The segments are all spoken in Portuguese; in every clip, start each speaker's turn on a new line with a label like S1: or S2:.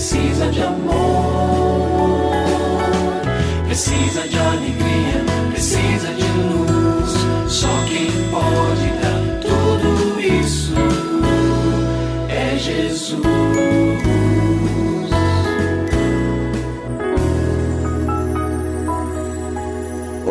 S1: precisa de amor, precisa de alegria, precisa de luz. Só quem pode dar tudo isso é Jesus.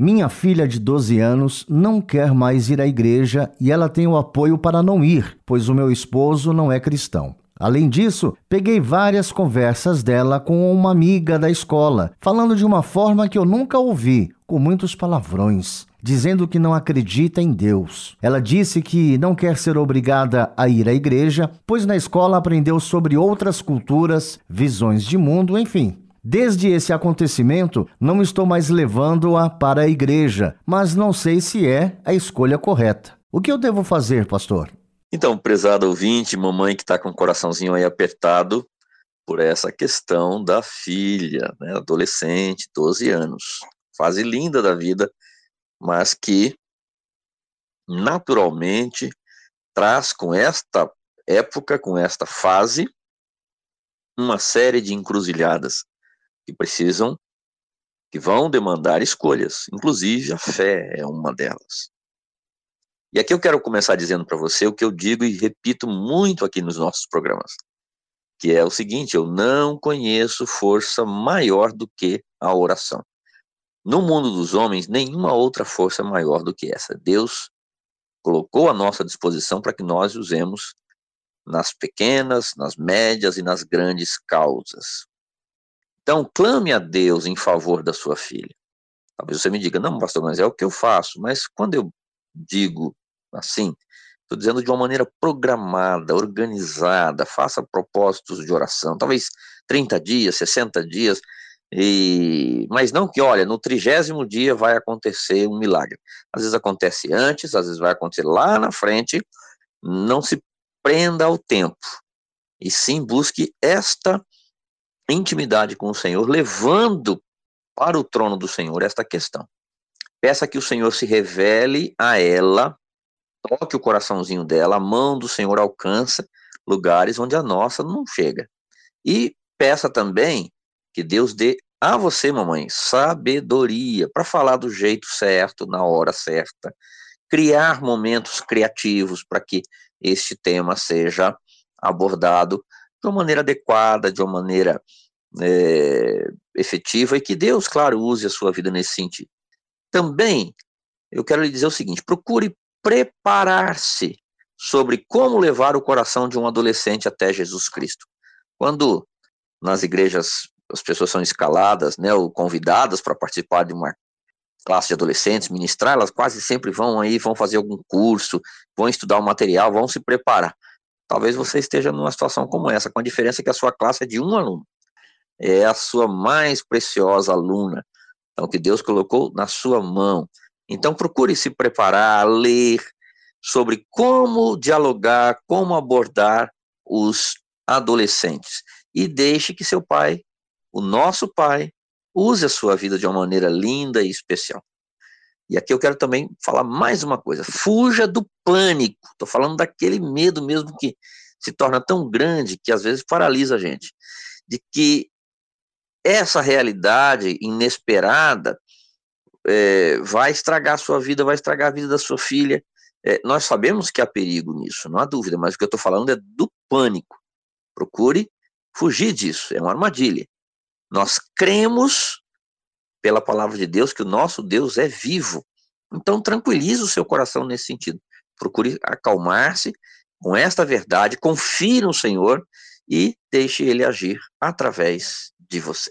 S2: minha filha de 12 anos não quer mais ir à igreja e ela tem o apoio para não ir, pois o meu esposo não é cristão. Além disso, peguei várias conversas dela com uma amiga da escola, falando de uma forma que eu nunca ouvi, com muitos palavrões, dizendo que não acredita em Deus. Ela disse que não quer ser obrigada a ir à igreja, pois na escola aprendeu sobre outras culturas, visões de mundo, enfim. Desde esse acontecimento, não estou mais levando-a para a igreja, mas não sei se é a escolha correta. O que eu devo fazer, pastor?
S3: Então, prezado ouvinte, mamãe que está com o coraçãozinho aí apertado por essa questão da filha, né, adolescente, 12 anos, fase linda da vida, mas que naturalmente traz com esta época, com esta fase, uma série de encruzilhadas que precisam, que vão demandar escolhas, inclusive a fé é uma delas. E aqui eu quero começar dizendo para você o que eu digo e repito muito aqui nos nossos programas, que é o seguinte: eu não conheço força maior do que a oração. No mundo dos homens, nenhuma outra força é maior do que essa. Deus colocou à nossa disposição para que nós usemos nas pequenas, nas médias e nas grandes causas. Então, clame a Deus em favor da sua filha. Talvez você me diga, não, pastor, mas é o que eu faço. Mas quando eu digo assim, estou dizendo de uma maneira programada, organizada, faça propósitos de oração, talvez 30 dias, 60 dias, e, mas não que, olha, no trigésimo dia vai acontecer um milagre. Às vezes acontece antes, às vezes vai acontecer lá na frente. Não se prenda ao tempo, e sim busque esta intimidade com o Senhor, levando para o trono do Senhor esta questão. Peça que o Senhor se revele a ela, toque o coraçãozinho dela, a mão do Senhor alcança lugares onde a nossa não chega. E peça também que Deus dê a você, mamãe, sabedoria para falar do jeito certo, na hora certa, criar momentos criativos para que este tema seja abordado de uma maneira adequada, de uma maneira é, efetiva e que Deus, claro, use a sua vida nesse sentido. Também, eu quero lhe dizer o seguinte: procure preparar-se sobre como levar o coração de um adolescente até Jesus Cristo. Quando nas igrejas as pessoas são escaladas, né, ou convidadas para participar de uma classe de adolescentes, ministrar, elas quase sempre vão aí, vão fazer algum curso, vão estudar o material, vão se preparar. Talvez você esteja numa situação como essa, com a diferença que a sua classe é de um aluno. É a sua mais preciosa aluna. Então, que Deus colocou na sua mão. Então, procure se preparar, ler sobre como dialogar, como abordar os adolescentes. E deixe que seu pai, o nosso pai, use a sua vida de uma maneira linda e especial. E aqui eu quero também falar mais uma coisa: fuja do pânico. Estou falando daquele medo mesmo que se torna tão grande que às vezes paralisa a gente. De que essa realidade inesperada é, vai estragar a sua vida, vai estragar a vida da sua filha. É, nós sabemos que há perigo nisso, não há dúvida, mas o que eu estou falando é do pânico. Procure fugir disso, é uma armadilha. Nós cremos pela palavra de Deus que o nosso Deus é vivo. Então tranquilize o seu coração nesse sentido. Procure acalmar-se com esta verdade, confie no Senhor e deixe ele agir através de você.